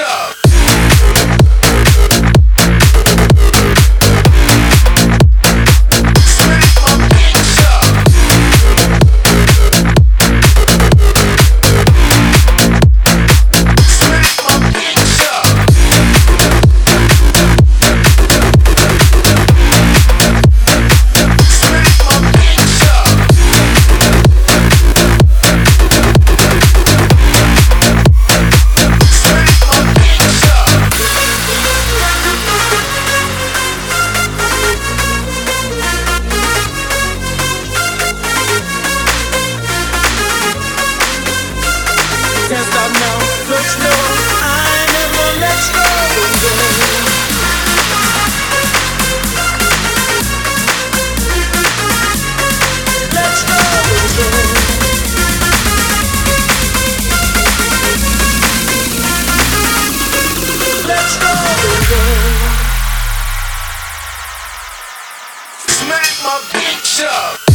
up. smack my bitch up.